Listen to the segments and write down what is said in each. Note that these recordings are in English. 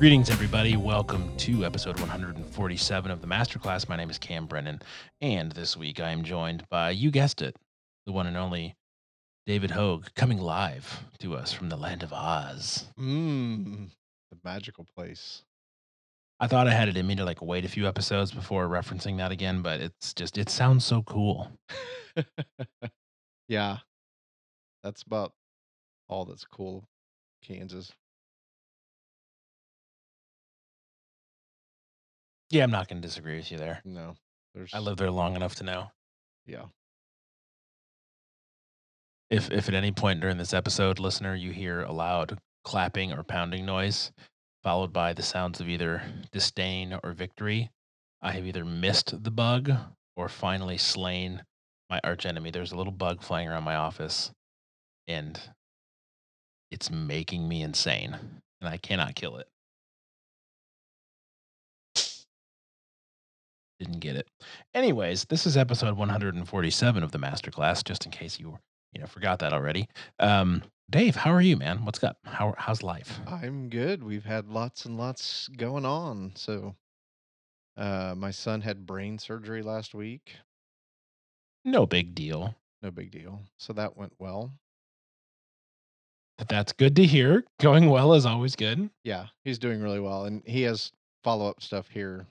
Greetings, everybody. Welcome to episode 147 of the Masterclass. My name is Cam Brennan, and this week I am joined by, you guessed it, the one and only David Hogue, coming live to us from the land of Oz. Mmm, the magical place. I thought I had it in me to like wait a few episodes before referencing that again, but it's just, it sounds so cool. yeah, that's about all that's cool. Kansas. Yeah, I'm not going to disagree with you there. No, there's. I lived there long enough to know. Yeah. If, if at any point during this episode, listener, you hear a loud clapping or pounding noise, followed by the sounds of either disdain or victory, I have either missed the bug or finally slain my archenemy. There's a little bug flying around my office, and it's making me insane, and I cannot kill it. Didn't get it. Anyways, this is episode 147 of the masterclass, just in case you you know forgot that already. Um, Dave, how are you, man? What's up? How how's life? I'm good. We've had lots and lots going on. So, uh, my son had brain surgery last week. No big deal. No big deal. So that went well. That's good to hear. Going well is always good. Yeah, he's doing really well, and he has follow up stuff here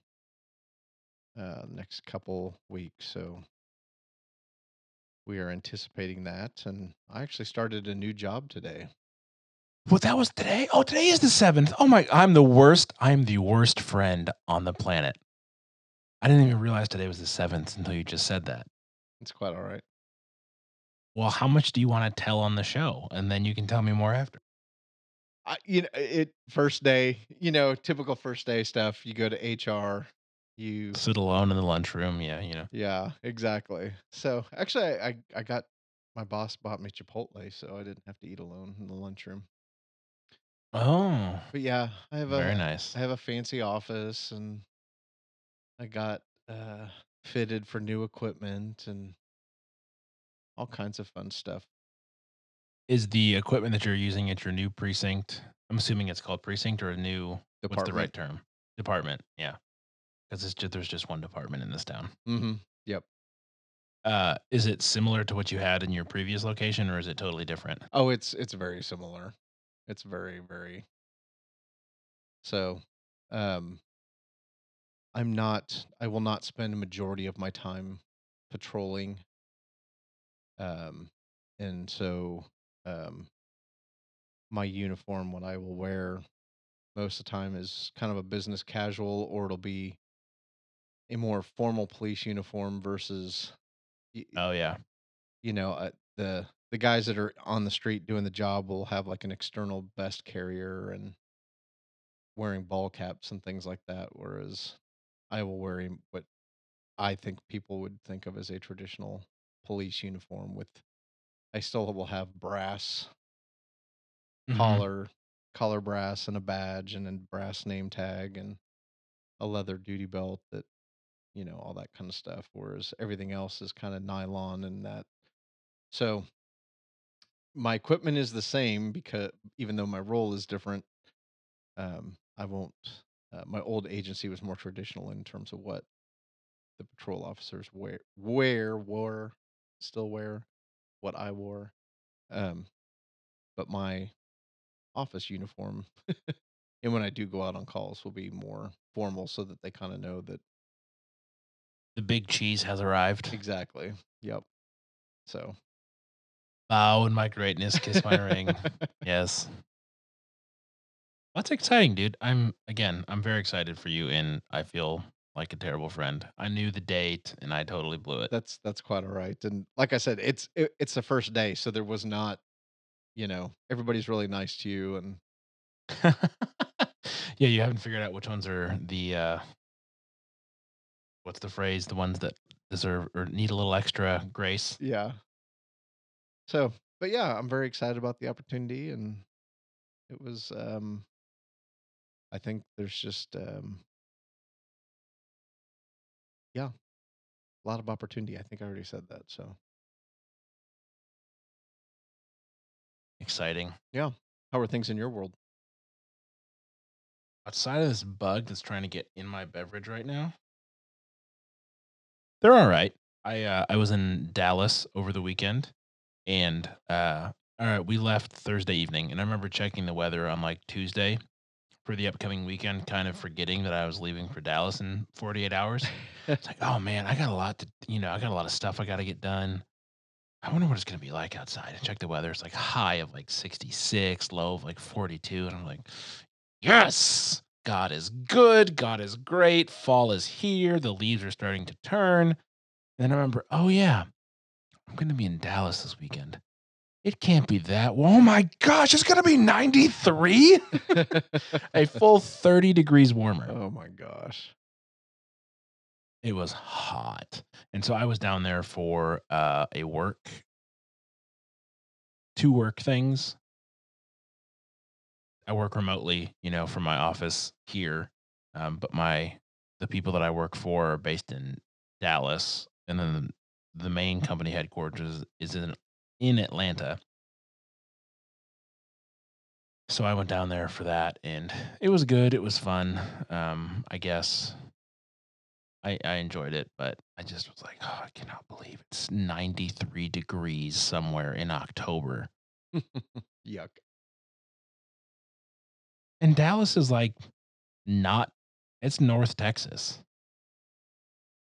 uh, next couple weeks. So we are anticipating that. And I actually started a new job today. Well, that was today. Oh, today is the seventh. Oh my! I'm the worst. I'm the worst friend on the planet. I didn't even realize today was the seventh until you just said that. It's quite all right. Well, how much do you want to tell on the show, and then you can tell me more after. I, you know, it first day, you know, typical first day stuff. You go to HR, you Sit alone in the lunchroom. Yeah, you know. Yeah, exactly. So actually, I I I got my boss bought me Chipotle, so I didn't have to eat alone in the lunchroom. Oh, But yeah, I have very a nice. I have a fancy office, and I got uh fitted for new equipment and all kinds of fun stuff. Is the equipment that you're using at your new precinct? I'm assuming it's called precinct or a new. What's the right term? Department. Yeah, because it's just, there's just one department in this town. Mm-hmm. Yep. Uh, is it similar to what you had in your previous location, or is it totally different? Oh, it's it's very similar. It's very very. So, um, I'm not. I will not spend a majority of my time patrolling. Um, and so, um, my uniform, what I will wear most of the time, is kind of a business casual, or it'll be a more formal police uniform versus, Oh yeah. you know, uh, the the guys that are on the street doing the job will have like an external vest carrier and wearing ball caps and things like that, whereas I will wear what I think people would think of as a traditional police uniform with I still will have brass Mhm. collar, collar brass and a badge and a brass name tag and a leather duty belt that you know, all that kind of stuff. Whereas everything else is kind of nylon and that. So my equipment is the same because even though my role is different, um, I won't. Uh, my old agency was more traditional in terms of what the patrol officers wear, wear, wore, still wear, what I wore. Um, but my office uniform, and when I do go out on calls, will be more formal so that they kind of know that The big cheese has arrived. exactly. Yep. So Bow in my greatness, kiss my ring. Yes. That's exciting, dude. I'm again, I'm very excited for you, and I feel like a terrible friend. I knew the date, and I totally blew it. that's that's quite all right. And like I said, it's it, it's the first day, so there was not, you know, everybody's really nice to you, and yeah, you haven't figured out which ones are the uh what's the phrase? The ones that deserve or need a little extra grace. yeah. So, but yeah, I'm very excited about the opportunity, and it was. um I think there's just um yeah, a lot of opportunity. I think I already said that. So Exciting. yeah, how are things in your world? outside of this bug that's trying to get in my beverage right now, they're all right. I uh, I was in Dallas over the weekend, and uh, all right, we left Thursday evening, and I remember checking the weather on like Tuesday for the upcoming weekend, kind of forgetting that I was leaving for Dallas in 48 hours. It's like, oh man, I got a lot to, you know, I got a lot of stuff I got to get done. I wonder what it's going to be like outside. I check the weather. It's like high of like 66, low of like 42. And I'm like, yes, God is good. God is great. Fall is here. The leaves are starting to turn. And then I remember, oh yeah, I'm going to be in Dallas this weekend. It can't be that. Oh my gosh, it's going to be 93? a full 30 degrees warmer. oh my gosh. It was hot. And so I was down there for uh, a work, two work things. I work remotely, you know, from my office here. Um, but my, the people that I work for are based in Dallas. And then the main company headquarters is in, in Atlanta. So I went down there for that and it was good. It was fun. Um, I guess I, I enjoyed it, but I just was like, oh, I cannot believe it's 93 degrees somewhere in October. Yuck. And Dallas is like not, it's North Texas.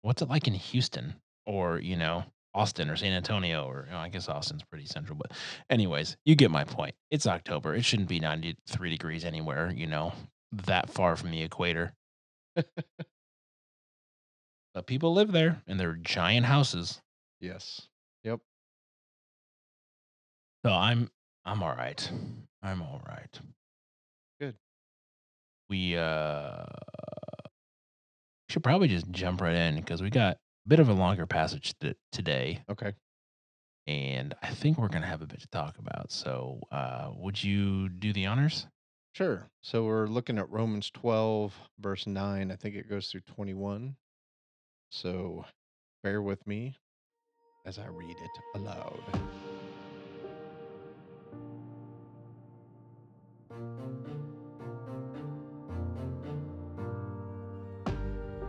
What's it like in Houston or, you know, Austin or San Antonio or, you know, I guess Austin's pretty central. But, anyways, you get my point. It's October. It shouldn't be 93 degrees anywhere, you know, that far from the equator. but people live there and they're giant houses. Yes. Yep. So I'm I'm all right. I'm all right. We uh should probably just jump right in because we got a bit of a longer passage t- today, Okay. and I think we're gonna have a bit to talk about. So, uh, would you do the honors? Sure. So we're looking at Romans 12, verse 9. I think it goes through 21. So bear with me as I read it aloud.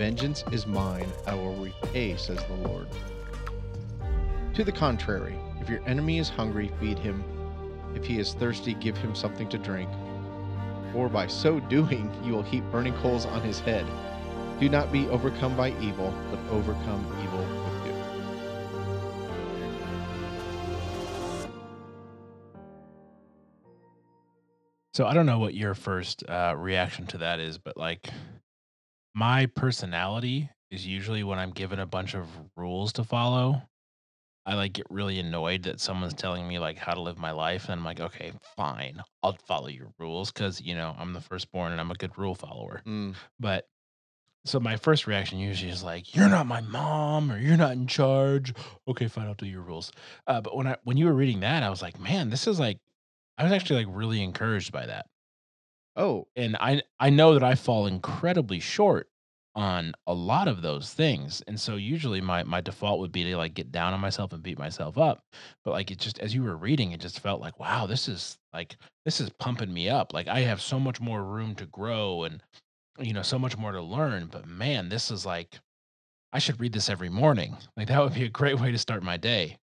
Vengeance is mine, I will repay, says the Lord. To the contrary, if your enemy is hungry, feed him. If he is thirsty, give him something to drink. For by so doing, you will heap burning coals on his head. Do not be overcome by evil, but overcome evil with good. So I don't know what your first uh, reaction to that is, but like my personality is usually when I'm given a bunch of rules to follow, I like get really annoyed that someone's telling me like how to live my life, and I'm like, okay, fine, I'll follow your rules because you know I'm the firstborn and I'm a good rule follower. Mm, But so my first reaction usually is like, "You're not my mom, or you're not in charge." Okay, fine, I'll do your rules. Uh, but when I when you were reading that, I was like, "Man, this is like," I was actually like really encouraged by that, Oh, and I I know that I fall incredibly short on a lot of those things, and so usually my my default would be to like get down on myself and beat myself up. But like it just as you were reading, it just felt like, wow, this is like this is pumping me up. Like I have so much more room to grow and you know, so much more to learn. But man, this is like, I should read this every morning. Like that would be a great way to start my day.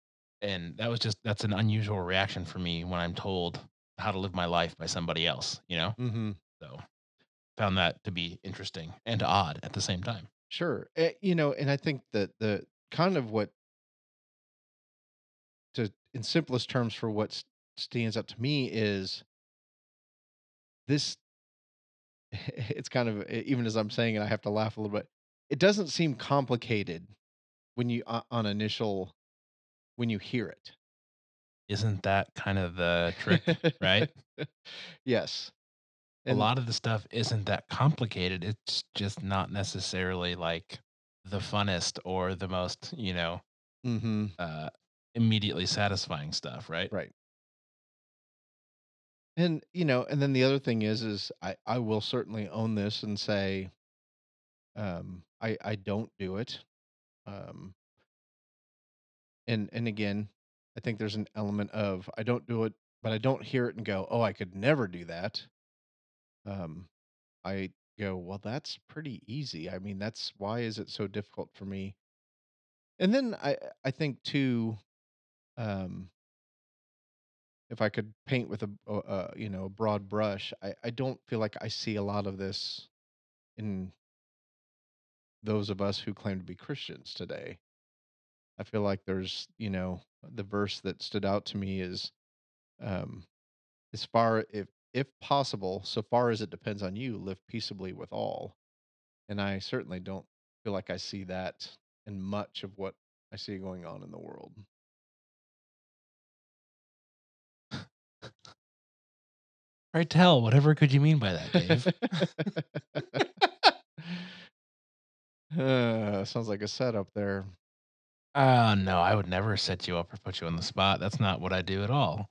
And that was just, that's an unusual reaction for me when I'm told how to live my life by somebody else, you know? mm-hmm. So found that to be interesting and odd at the same time. Sure. Eh, you know, and I think that the kind of what to in simplest terms for what stands out to me is this it's kind of even as I'm saying it, I have to laugh a little bit. It doesn't seem complicated when you uh, on initial when you hear Isn't that kind of the trick, right? yes. A lot of the stuff isn't that complicated. It's just not necessarily like the funnest or the most, you know, mhm, uh, immediately satisfying stuff, right? right. And you know, and then the other thing is is I I will certainly own this and say um I I don't do it. Um and and again, I think there's an element of I don't do it, but I don't hear it and go, "Oh, I could never do that." Um I go, "Well, that's pretty easy. I mean, that's why is it so difficult for me?" And then I I think too um if I could paint with a, a, a you know, a broad brush, I I don't feel like I see a lot of this in those of us who claim to be Christians today. I feel like there's, you know, the verse that stood out to me is um as far if if possible, so far as it depends on you, live peaceably with all. And I certainly don't feel like I see that in much of what I see going on in the world. Right tell, whatever could you mean by that, Dave? uh, sounds like a setup there. Uh, no, I would never set you up or put you on the spot. That's not what I do at all.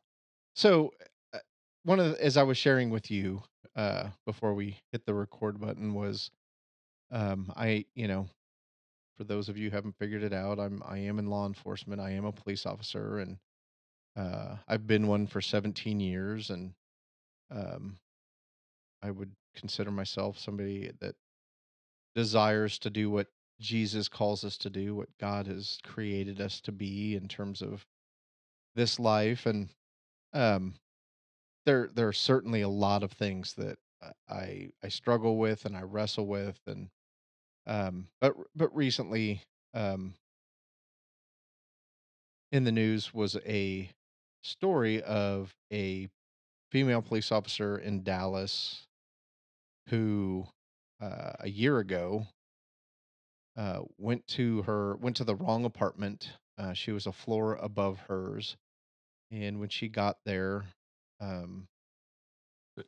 So, uh, one of the, as I was sharing with you uh, before we hit the record button was um, I, you know, for those of you who haven't figured it out, I'm I am in law enforcement. I am a police officer, and uh, I've been one for 17 years, and um, I would consider myself somebody that desires to do what Jesus calls us to do, what God has created us to be in terms of this life, and um, there there are certainly a lot of things that I I struggle with and I wrestle with, and um, but but recently um, in the news was a story of a female police officer in Dallas who uh, a year ago uh, went to her went to the wrong apartment. Uh, she was a floor above hers, and when she got there, um,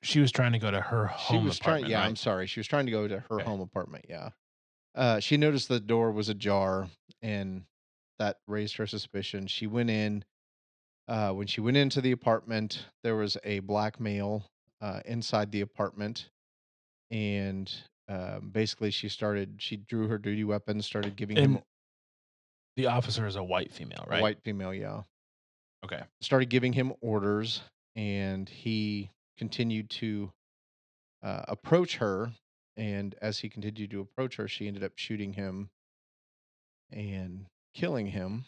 She was trying to go to her she home was trying. apartment, Yeah, right? I'm sorry. She was trying to go to her Okay. home apartment. Yeah, uh, she noticed the door was ajar, and that raised her suspicion. She went in. Uh, when she went into the apartment, there was a black male uh, inside the apartment, and um, basically she started. She drew her duty weapon, started giving him the officer is a white female, right? white female. Yeah, Okay. started giving him orders, and he continued to uh, approach her. And as he continued to approach her, she ended up shooting him and killing him.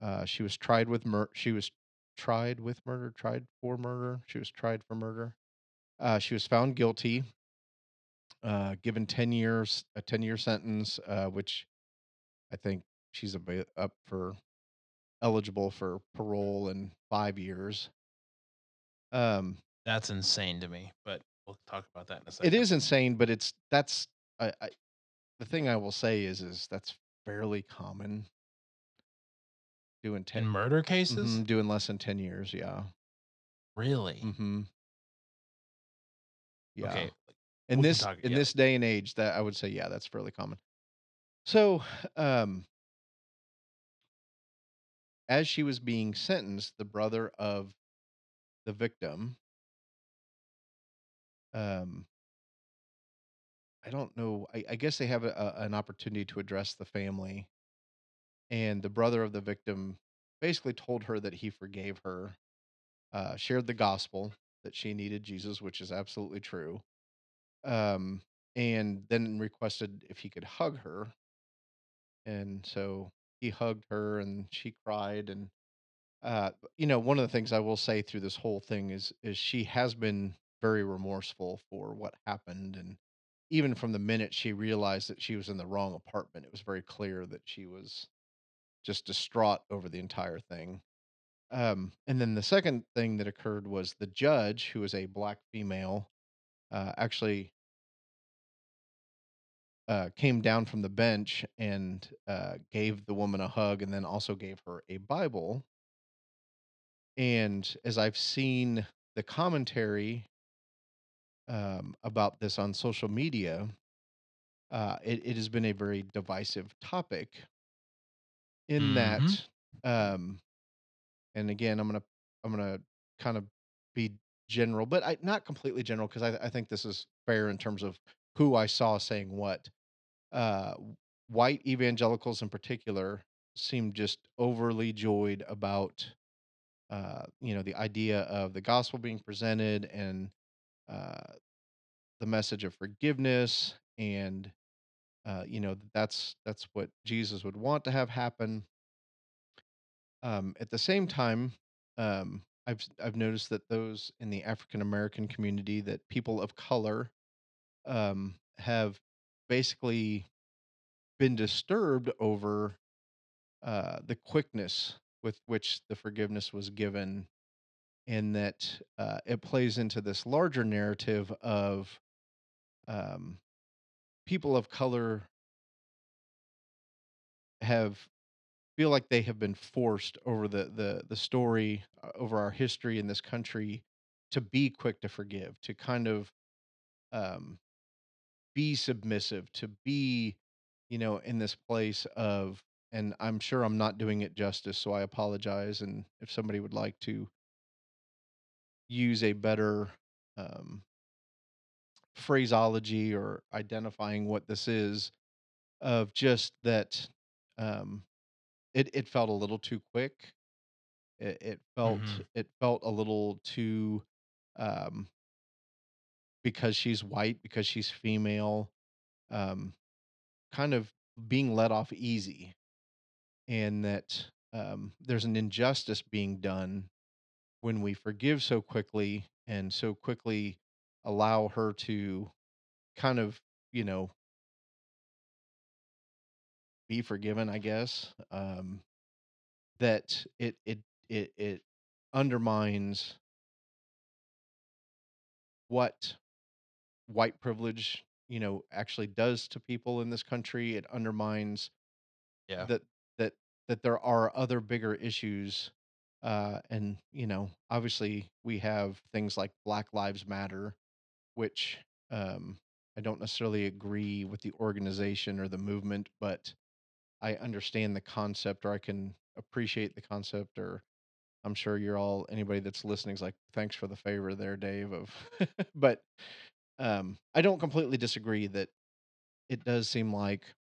Uh, she was tried with mur- She was tried with murder. Tried for murder. She was tried for murder. Uh, she was found guilty. Uh, given ten years, a ten year sentence, uh, which I think she's up for eligible for parole in five years. Um, That's insane to me, but we'll talk about that in a second. is insane, but it's that's I, I the thing I will say is is that's fairly common doing In 10 murder cases? Mhm, doing less than 10 years, yeah. Really? Mhm. Yeah. Okay. In this talk- in yeah. this day and age that I would say yeah, that's fairly common. So, um as she was being sentenced, the brother of the victim um I don't know. I, I guess they have a, a, an opportunity to address the family and the brother of the victim basically told her that he forgave her, uh, shared the gospel that she needed Jesus, which is absolutely true, um, and then requested if he could hug her. And so he hugged her, and she cried. And uh, you know, one of the things I will say through this whole thing is is she has been very remorseful for what happened, and even from the minute she realized that she was in the wrong apartment, it was very clear that she was just distraught over the entire thing. Um, and then the second thing that occurred was the judge, who was a black female, uh, actually uh, came down from the bench and uh, gave the woman a hug and then also gave her a Bible. And as I've seen the commentary um, about this on social media, uh, it, it has been a very divisive topic in Mhm. that um, and again i'm gonna i'm gonna kind of be general but I, not completely general because I, I think this is fair in terms of who i saw saying what uh white evangelicals in particular seem just overly joyed about uh you know the idea of the gospel being presented and uh the message of forgiveness and uh you know that's that's what jesus would want to have happen. Um, at the same time, um, I've I've noticed that those in the African American community, that people of color, um, have basically been disturbed over uh, the quickness with which the forgiveness was given, and that uh, it plays into this larger narrative of um, people of color have feel like they have been forced over the the the story uh, over our history in this country to be quick to forgive, to kind of um, be submissive, to be, you know, in this place of, and I'm sure I'm not doing it justice, so I apologize. And if somebody would like to use a better um, phraseology or identifying what this is, of just that um, it it felt a little too quick It it felt Mhm. it felt a little too, um, because she's white, because she's female, um, kind of being let off easy, and that, um, there's an injustice being done when we forgive so quickly and so quickly allow her to kind of, you know, be forgiven, I guess, um, that it it it it undermines what white privilege, you know, actually does to people in this country. It undermines Yeah. that that that there are other bigger issues. Uh, and you know, obviously, we have things like Black Lives Matter, which um, I don't necessarily agree with the organization or the movement, but I understand the concept, or I can appreciate the concept, or I'm sure you're all anybody that's listening is like, thanks for the favor there, Dave. Of, but um, I don't completely disagree that It does seem like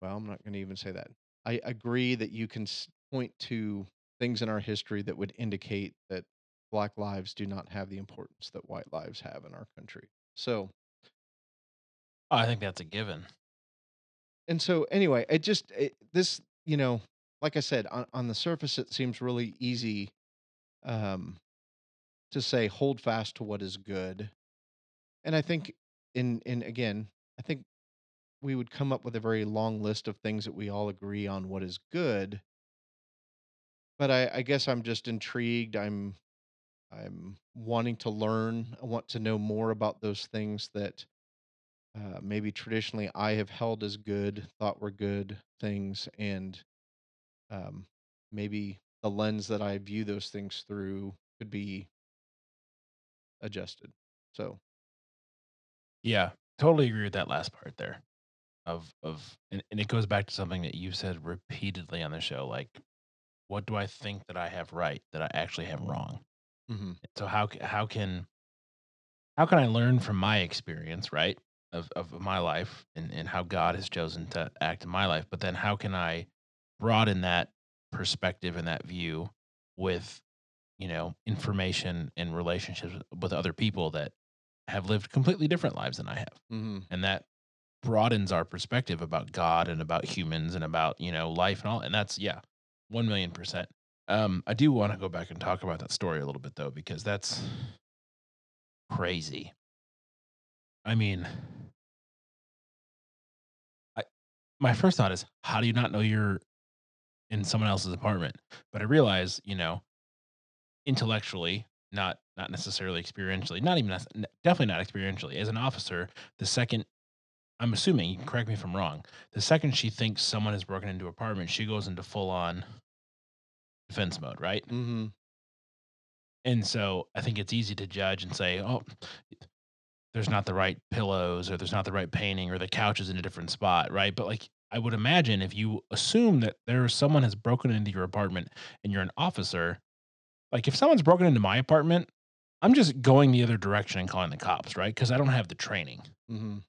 well, I'm not gonna even say that. I agree that you can point to things in our history that would indicate that black lives do not have the importance that white lives have in our country. So I think that's a given. and so anyway, it just it this, you know, like I said, on on the surface, it seems really easy, um, to say, "Hold fast to what is good." And I think in in again, I think we would come up with a very long list of things that we all agree on what is good, But I I guess I'm just intrigued. I'm I'm wanting to learn. I want to know more about those things that uh, maybe traditionally I have held as good, thought were good things, and um, maybe the lens that I view those things through could be adjusted. So, Yeah. Totally agree with that last part there of of and, and it goes back to something that you've said repeatedly on the show, like, what do I think that I have right that I actually have wrong? mhm, So how how can how can I learn from my experience, right? Of of my life and, and how God has chosen to act in my life, but then how can I broaden that perspective and that view with, you know, information and relationships with other people that have lived completely different lives than I have. mhm. And that broadens our perspective about God and about humans and about, you know, life and all. And that's yeah, 1,000,000%. Um, I do want to go back and talk about that story a little bit though, because that's crazy. I mean, I my first thought is, how do you not know you're in someone else's apartment? But I realize, you know, intellectually, not not necessarily experientially, not even definitely not experientially. As an officer, the second I'm assuming, you can correct me if I'm wrong, the second she thinks someone has broken into her apartment, she goes into full on defense mode, right? Mm-hmm. And so I think it's easy to judge and say, oh, there's not the right pillows or there's not the right painting or the couch is in a different spot, right? But like I would imagine if you assume that there's someone has broken into your apartment and you're an officer, like if someone's broken into my apartment, I'm just going the other direction and calling the cops, right? Because I don't have the training. Mhm.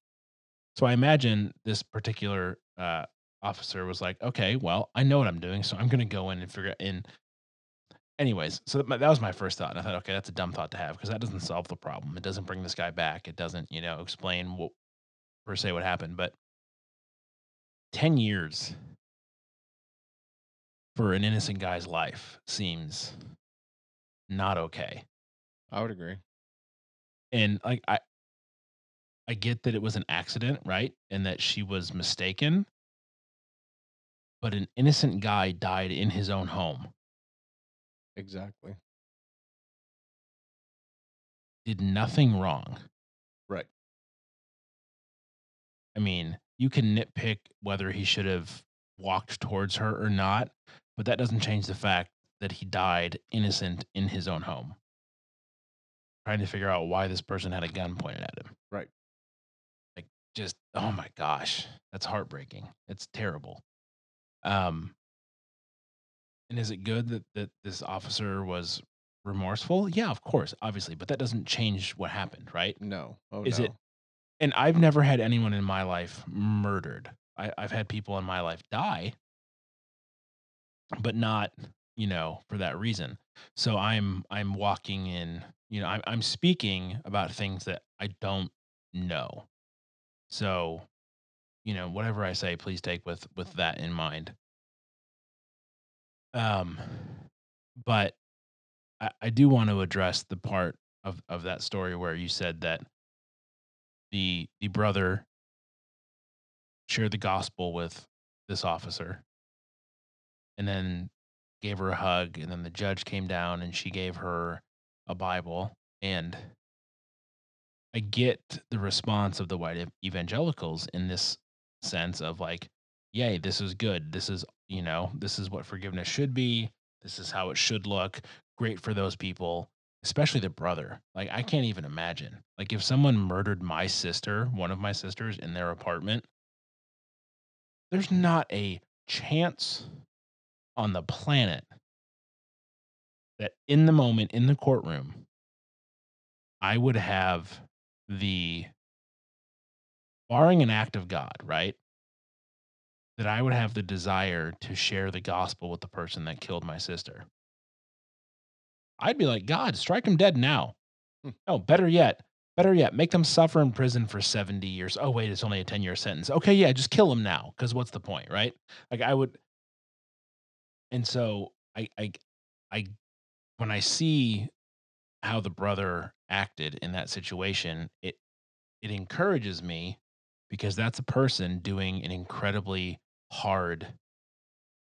So I imagine this particular uh, officer was like, okay, well, I know what I'm doing, so I'm going to go in and figure. In, anyways, so that, that was my first thought. And I thought, okay, that's a dumb thought to have because that doesn't solve the problem. It doesn't bring this guy back. It doesn't, you know, explain what per se what happened. But ten years for an innocent guy's life seems not okay. I would agree. And like I, I get that it was an accident, right? And that she was mistaken. But an innocent guy died in his own home. Exactly. Did nothing wrong. Right. I mean, you can nitpick whether he should have walked towards her or not, but that doesn't change the fact that he died innocent in his own home. Trying to figure out why this person had a gun pointed at him. Right. Like just oh my gosh, that's heartbreaking. It's terrible. Um and is it good that that this officer was remorseful? Yeah, of course, obviously, but that doesn't change what happened, right? No. Oh Is it and I've never had anyone in my life murdered. I, I've had people in my life die, but not, you know, for that reason. So I'm I'm walking in, you know, I'm I'm speaking about things that I don't know. So, you know, whatever I say, please take with with that in mind. Um, but I, I do want to address the part of of that story where you said that the the brother shared the gospel with this officer and then gave her a hug and then the judge came down and she gave her a bible and i get the response of the white evangelicals in this sense of like yay this is good. This is you know this is what forgiveness should be. This is how it should look. Great for those people especially the brother. Like i can't even imagine. Like if someone murdered my sister one of my sisters in their apartment there's not a chance on the planet that in the moment in the courtroom, I would have the, barring an act of God, right? That I would have the desire to share the gospel with the person that killed my sister. I'd be like, God, strike him dead now. Hmm. Oh, better yet, better yet, make them suffer in prison for 70 years. Oh, wait, it's only a 10 year sentence. Okay, yeah, just kill him now. Cause what's the point, right? Like I would, and so I, I, I, when I see how the brother acted in that situation, it it encourages me because that's a person doing an incredibly hard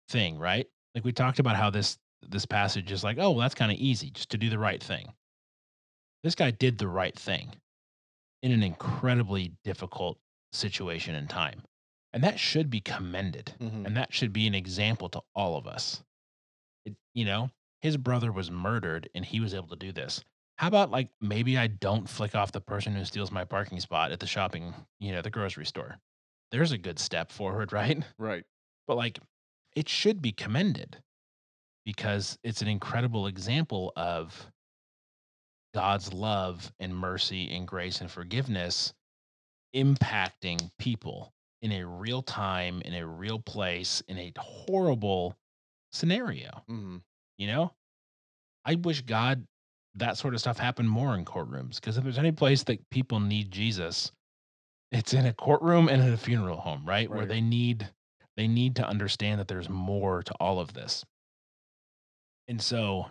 thing, right? Like we talked about how this this passage is like, oh, well, that's kind of easy, just to do the right thing. This guy did the right thing in an incredibly difficult situation and time. And that should be commended. Mhm. And that should be an example to all of us. It, you know, his brother was murdered and he was able to do this. How about like maybe I don't flick off the person who steals my parking spot at the shopping, you know, the grocery store. There's a good step forward, right? Right. But like it should be commended because it's an incredible example of God's love and mercy and grace and forgiveness impacting people in a real time, in a real place, in a horrible scenario. Mhm. You know, I wish God that sort of stuff happened more in courtrooms because if there's any place that people need Jesus, it's in a courtroom and in a funeral home, right? Where they need they need to understand that there's more to all of this. And so,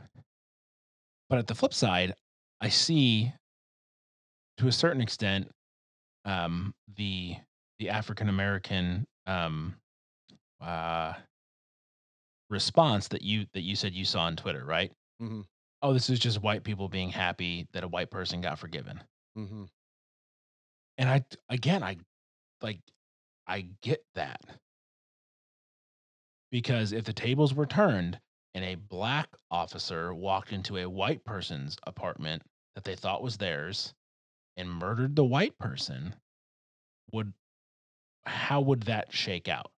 but at the flip side, I see to a certain extent um, the the African American um, uh, response that you that you said you saw on Twitter, right? Mhm. Oh, this is just white people being happy that a white person got forgiven. Mhm. And I again, I like I get that because if the tables were turned and a black officer walked into a white person's apartment that they thought was theirs and murdered the white person, would how would that shake out?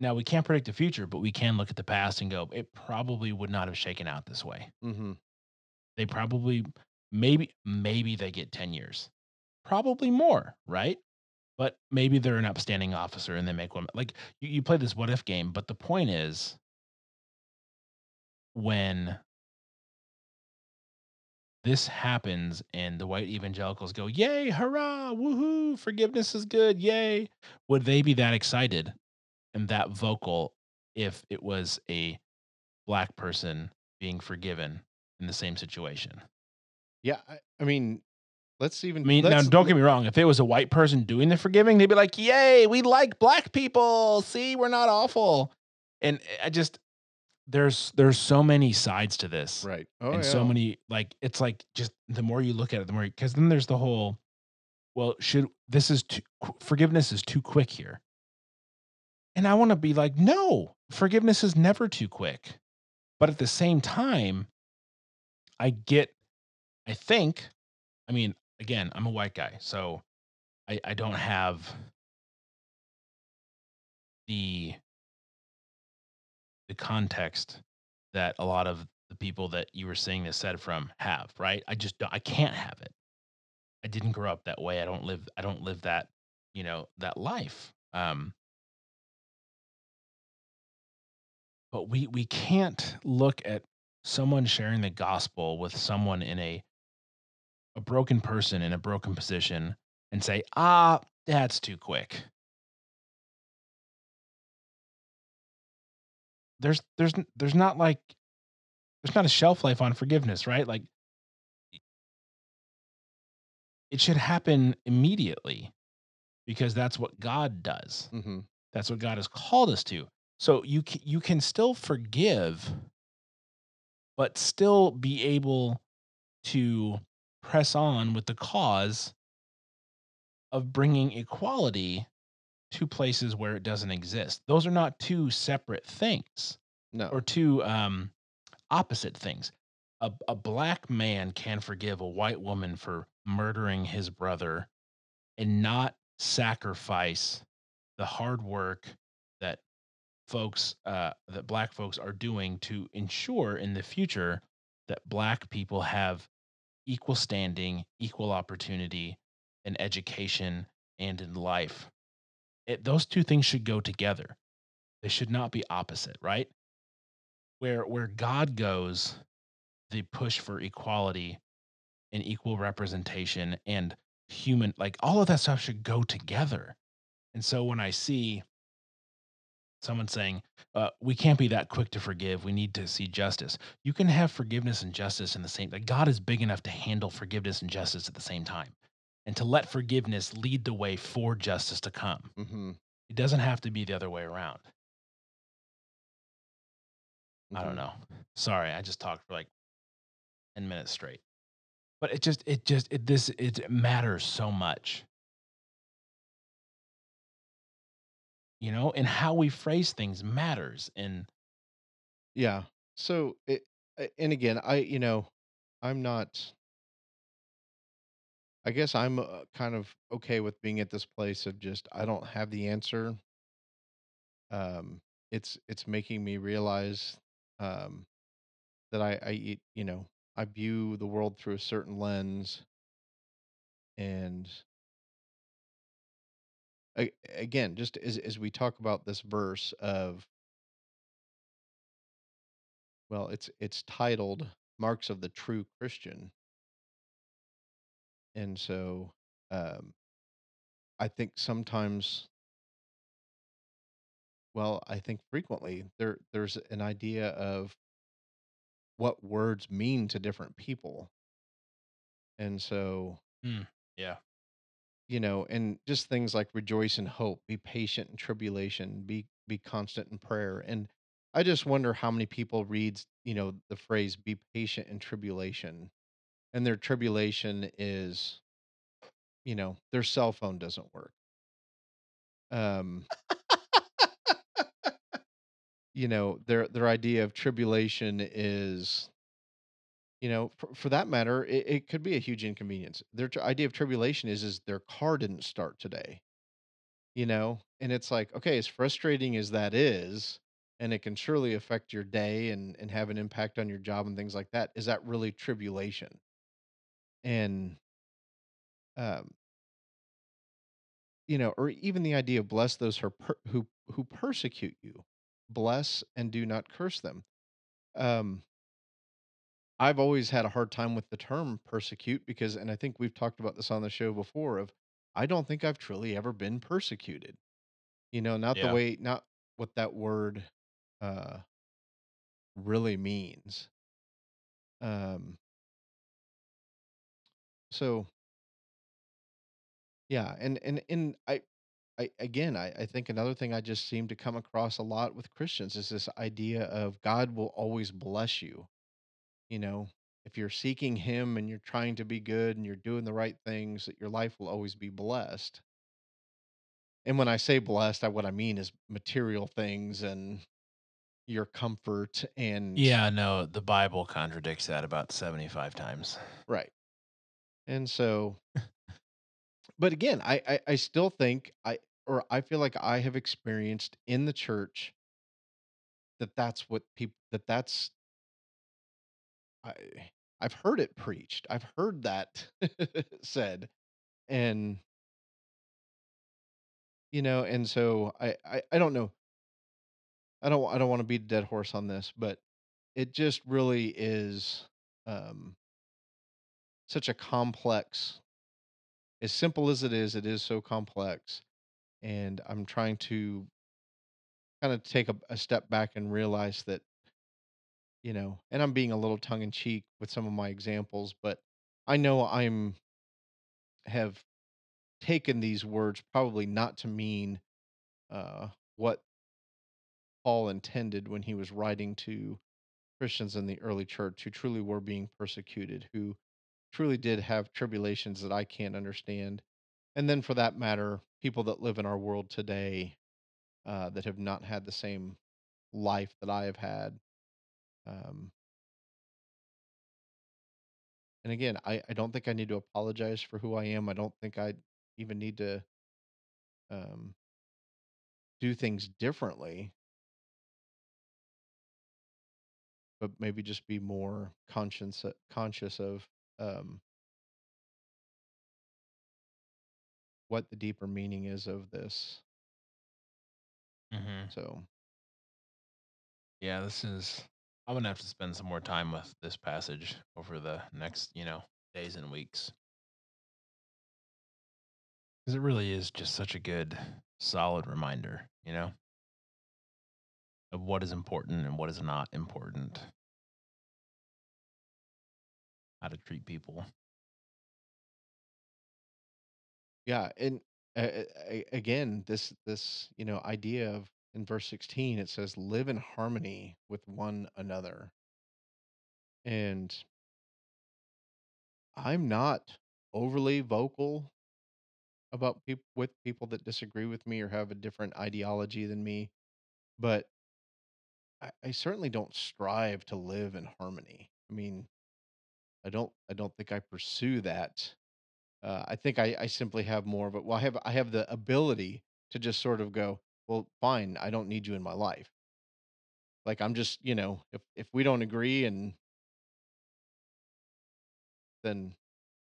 Now we can't predict the future, but we can look at the past and go, it probably would not have shaken out this way. Mhm. They probably maybe maybe they get 10 years. Probably more, right? But maybe they're an upstanding officer and they make one like you, you play this what if game, but the point is when this happens and the white evangelicals go, Yay, hurrah, woohoo, forgiveness is good, yay. Would they be that excited and that vocal if it was a black person being forgiven in the same situation? Yeah, I, I mean, let's I even mean, now don't get me wrong. If it was a white person doing the forgiving, they'd be like, "Yay, we like black people. See, we're not awful." And eh, I just there's there's so many sides to this, right. Oh and yeah. so many like it's like just the more you look at it, the more because then there's the whole, well, should this is too, forgiveness is too quick here, and I want to be like, no, forgiveness is never too quick, but at the same time, I get, I think, I mean, again, I'm a white guy, so I, I don't have the the context that a lot of the people that you were saying this said from have, right? I just don't, I can't have it. I didn't grow up that way. I don't live I don't live that, you know, that life. Um but we we can't look at someone sharing the gospel with someone in a a broken person in a broken position and say, "Ah, that's too quick." There's there's there's not like there's not a shelf life on forgiveness, right? Like it should happen immediately because that's what God does. hmm That's what God has called us to. So you can, you can still forgive but still be able to press on with the cause of bringing equality to places where it doesn't exist. Those are not two separate things No. or two um, opposite things. A, a black man can forgive a white woman for murdering his brother and not sacrifice the hard work that folks uh, that black folks are doing to ensure in the future that black people have equal standing equal opportunity in education and in life it, those two things should go together. They should not be opposite right? Where where god goes the push for equality and equal representation and human like all of that stuff should go together. And so when i see someone saying uh, we can't be that quick to forgive we need to see justice you can have forgiveness and justice in the same like god is big enough to handle forgiveness and justice at the same time and to let forgiveness lead the way for justice to come hmm it doesn't have to be the other way around i don't Mhm. know sorry i just talked for like 10 minutes straight but it just it just it this it matters so much you know and how we phrase things matters and Yeah. So it, and again, I, you know, I'm not. I guess I'm uh, kind of okay with being at this place of just I don't have the answer. Um, it's it's making me realize um, that I, I, you know, I view the world through a certain lens, and a- again, just as as we talk about this verse of, well, it's it's titled "Marks of the True Christian," and so um, I think sometimes Well, I think frequently there there's an idea of what words mean to different people. And so Mm, yeah you know, and just things like rejoice in hope, be patient in tribulation, be be constant in prayer. And I just wonder how many people reads, you know, the phrase be patient in tribulation and their tribulation is, you know, their cell phone doesn't work. Um, you know, their their idea of tribulation is You know, for for that matter, it it could be a huge inconvenience. Their tr idea of tribulation is is their car didn't start today, you know? And it's like, okay, as frustrating as that is, and it can surely affect your day and and have an impact on your job and things like that, is that really tribulation? And, um, you know, or even the idea of bless those who per who who persecute you. Bless and do not curse them. Um I've always had a hard time with the term persecute because and I think we've talked about this on the show before of I don't think I've truly ever been persecuted. You know, not the Yeah. way not what that word uh really means. Um so yeah, and and and I I again I, I think another thing I just seem to come across a lot with Christians is this idea of God will always bless you. You know, if you're seeking him and you're trying to be good and you're doing the right things, that your life will always be blessed And when I say blessed, I what I mean is material things and your comfort and Yeah, no, the Bible contradicts that about 75 times. right. And so, but again, I, I I still think I or I feel like I have experienced in the church that that's what people that that's I I've heard it preached. I've heard that said, and you know, and so I I, I don't know. I don't I don't want to beat a dead horse on this, but it just really is um such a complex as simple as it is, it is so complex. And I'm trying to kind of take a, a step back and realize that, you know, and I'm being a little tongue in cheek with some of my examples, but I know I'm have taken these words probably not to mean uh, what Paul intended when he was writing to Christians in the early church who truly were being persecuted, who truly did have tribulations that I can't understand. And then for that matter, people that live in our world today uh, that have not had the same life that I have had. Um, and again, I, I don't think I need to apologize for who I am. I don't think I even need to um, do things differently, but maybe just be more conscious conscious of um, what the deeper meaning is of this. Mhm. So Yeah, this is I'm gonna have to spend some more time with this passage over the next, you know, days and weeks. Because it really is just such a good, solid reminder, you know, of what is important and what is not important, how to treat people. yeah, and uh, again, this this you know idea of in verse 16 it says live in harmony with one another and I'm not overly vocal about people with people that disagree with me or have a different ideology than me, but I, I certainly don't strive to live in harmony. I mean, I don't I don't think I pursue that. Uh, I think I, I simply have more of it. Well, I have I have the ability to just sort of go, well, fine, I don't need you in my life. Like I'm just, you know, if if we don't agree and then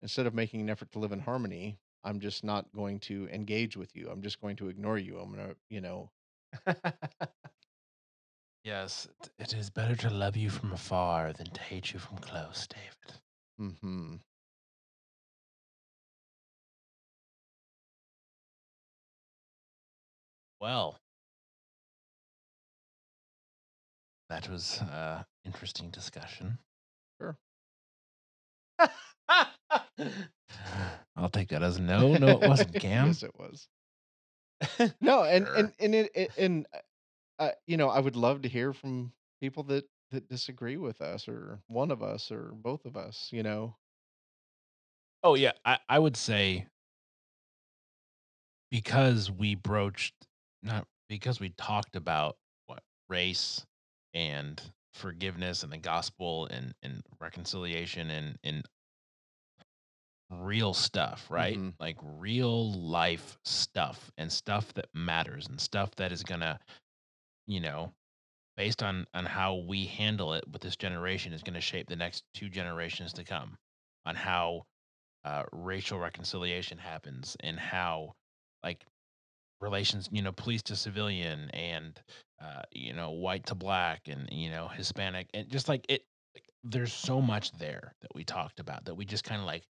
instead of making an effort to live in harmony, I'm just not going to engage with you. I'm just going to ignore you. I'm gonna, you know, yes, it it is better to love you from afar than to hate you from close, David. Hmm Well, that was uh interesting discussion. Sure. I'll take that as no. No, it wasn't, Cam. Yes, it was. No, and Sure. and and it it and, uh, uh, you know, I would love to hear from people that that disagree with us or one of us or both of us, you know? Oh, yeah. I I would say because we broached not because we talked about what race and forgiveness and the gospel and and reconciliation and and real stuff, right? Mhm. Like real life stuff and stuff that matters and stuff that is gonna, you know, based on on how we handle it with this generation is gonna shape the next two generations to come on how uh, racial reconciliation happens and how like relations, you know, police to civilian and uh, you know, white to black and you know, Hispanic and just like it like, there's so much there that we talked about that we just kind of like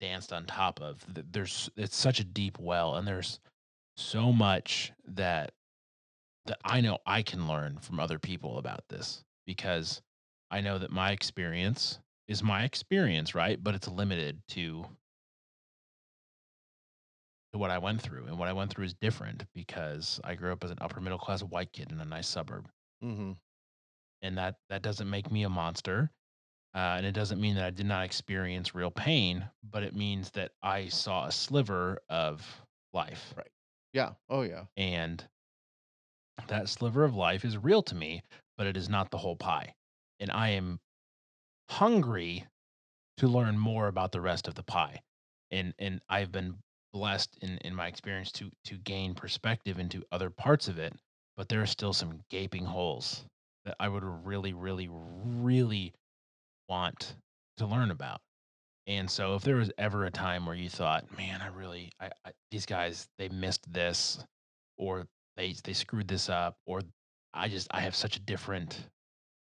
danced on top of. There's it's such a deep well and there's so much that that I know I can learn from other people about this because I know that my experience is my experience, right? But it's limited to to what I went through, and what I went through is different because I grew up as an upper middle class white kid in a nice suburb, Mhm. and that that doesn't make me a monster, uh, and it doesn't mean that I did not experience real pain, but it means that I saw a sliver of life, Right. Yeah. Oh, yeah. and that sliver of life is real to me, but it is not the whole pie, and I am hungry to learn more about the rest of the pie. And and I've been blessed in in my experience to to gain perspective into other parts of it, but there are still some gaping holes that I would really really really want to learn about. And so if there was ever a time where you thought, "Man, I really I, I these guys they missed this or they they screwed this up or I just I have such a different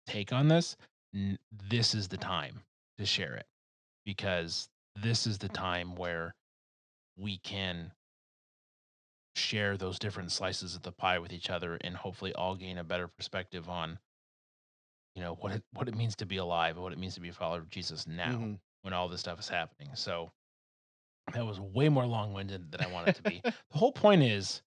take on this," n- this is the time to share it because this is the time where we can share those different slices of the pie with each other and hopefully all gain a better perspective on you know what it what it means to be alive and what it means to be a follower of Jesus now Mhm. when all this stuff is happening. So that was way more long-winded than I wanted to be. The whole point is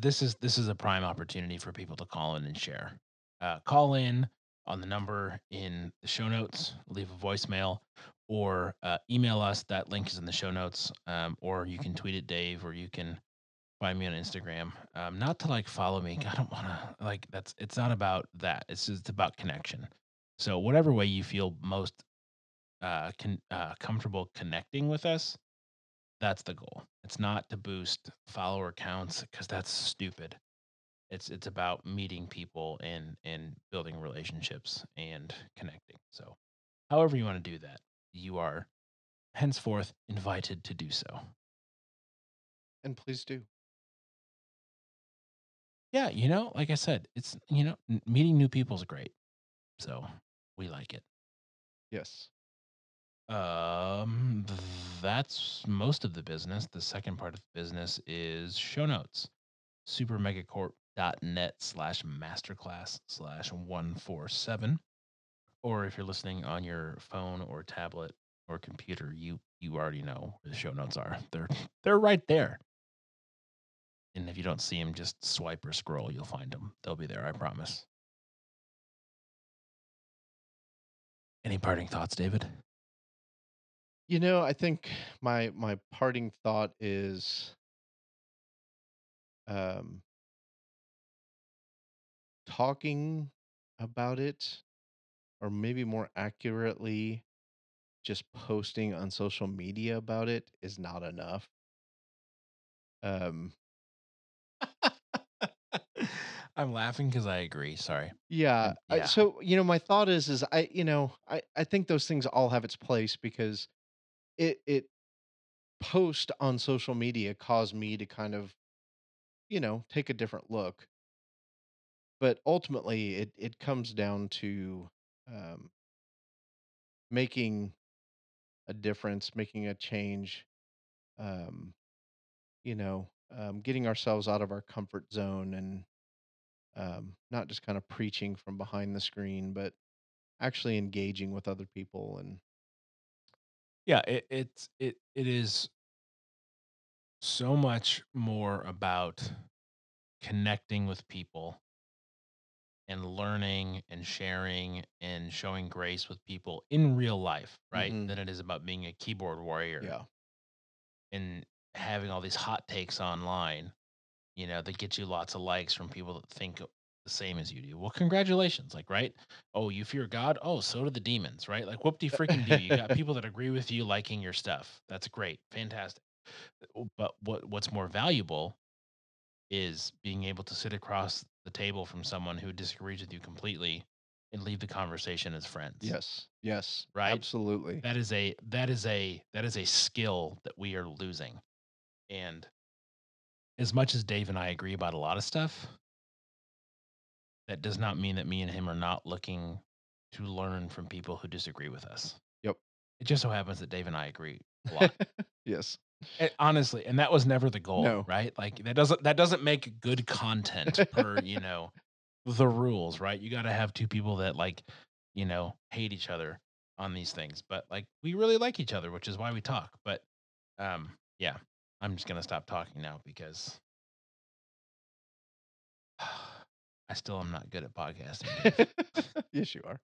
this is this is a prime opportunity for people to call in and share. Uh, call in on the number in the show notes, leave a voicemail, or uh, email us. That link is in the show notes, um, or you can tweet at Dave, or you can find me on Instagram. Um, not to like follow me. I don't want to like that's. It's not about that. It's just about connection. So whatever way you feel most uh, can uh, comfortable connecting with us, that's the goal. It's not to boost follower counts because that's stupid. It's it's about meeting people and and building relationships and connecting. So, however you want to do that, you are henceforth invited to do so. And please do. Yeah, you know, like I said, it's you know, meeting new people is great. So, we like it. Yes. Um, that's most of the business. The second part of the business is show notes. supermegacorp.net slash masterclass slash 147 or if you're listening on your phone or tablet or computer you you already know where the show notes are. They're they're right there. And if you don't see them just swipe or scroll you'll find them they'll be there i promise. Any parting thoughts david You know, I think my my parting thought is um talking about it or maybe more accurately just posting on social media about it is not enough. Um i'm laughing because i agree sorry yeah, I, yeah so you know my thought is is I you know, I I think those things all have its place because it it post on social media caused me to kind of, you know, take a different look. But ultimately it it comes down to um making a difference, making a change, um, you know, um, getting ourselves out of our comfort zone and um, not just kind of preaching from behind the screen, but actually engaging with other people. And Yeah, it it's it it is so much more about connecting with people and learning and sharing and showing grace with people in real life, right? Mhm. Than it is about being a keyboard warrior Yeah. and having all these hot takes online, you know, that get you lots of likes from people that think the same as you do. Well, congratulations, like, right? Oh, you fear God? Oh, so do the demons, right? Like, whoop de freaking do. You got people that agree with you liking your stuff. That's great. Fantastic. Uh, But what what's more valuable is being able to sit across the table from someone who disagrees with you completely and leave the conversation as friends, Yes. Yes. right? Absolutely. That is a that is a that is a skill that we are losing. And as much as Dave and I agree about a lot of stuff, that does not mean that me and him are not looking to learn from people who disagree with us. Yep. It just so happens that Dave and I agree a lot. yes. Eh, honestly, and that was never the goal, No. right? Like that doesn't that doesn't make good content per, you know, the rules, right? You got to have two people that like, you know, hate each other on these things, but like we really like each other, which is why we talk. But um yeah, I'm just going to stop talking now because I still am not good at podcasting. Yes, you are.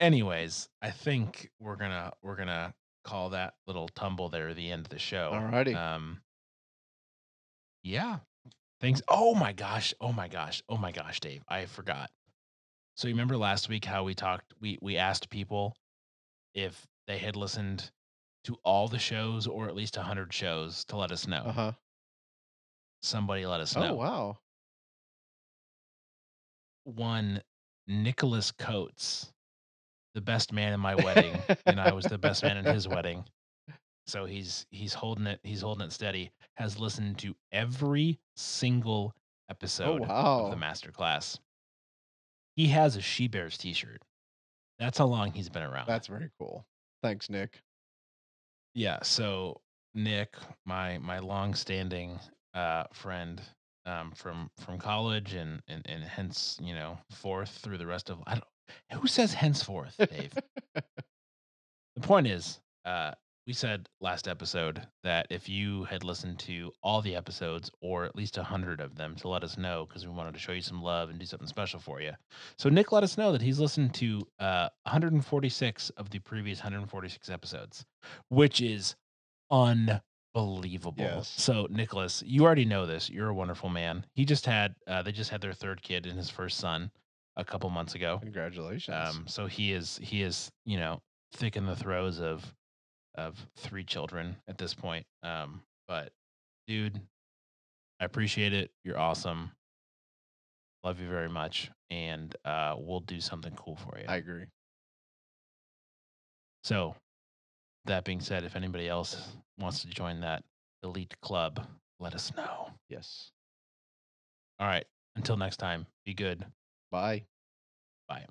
Anyways, I think we're going to we're to call that little tumble there the end of the show. Alrighty. Um Yeah. Thanks. Oh my gosh. Oh my gosh. Oh my gosh, Dave. I forgot. So you remember last week how we talked we we asked people if they had listened to all the shows or at least 100 shows to let us know. Uh huh. Somebody let us oh, know. Oh wow. One Nicholas Coates, the best man in my wedding, and I was the best man in his wedding. So he's he's holding it he's holding it steady. Has listened to every single Oh episode of the master class. He has a She Bears t-shirt. That's how long he's been around. That's very cool. Thanks, Nick. yeah. So Nick, my my long-standing uh, friend um, from from college and, and and hence you know forth through the rest of I don't who says henceforth, Dave. the point is, uh, we said last episode that if you had listened to all the episodes or at least a hundred of them to let us know because we wanted to show you some love and do something special for you. So Nick let us know that he's listened to uh, 146 of the previous 146 episodes, which is unbelievable. Yes. So Nicholas, you already know this. You're a wonderful man. He just had uh, they just had their third kid and his first son a couple months ago. Congratulations. Um, so he is he is you know thick in the throes of of three children at this point. Um, but dude, I appreciate it. You're awesome. Love you very much, and uh, we'll do something cool for you. I agree. so, that being said, if anybody else wants to join that elite club, let us know. Yes. All right. Until next time, be good. Bye. Bye.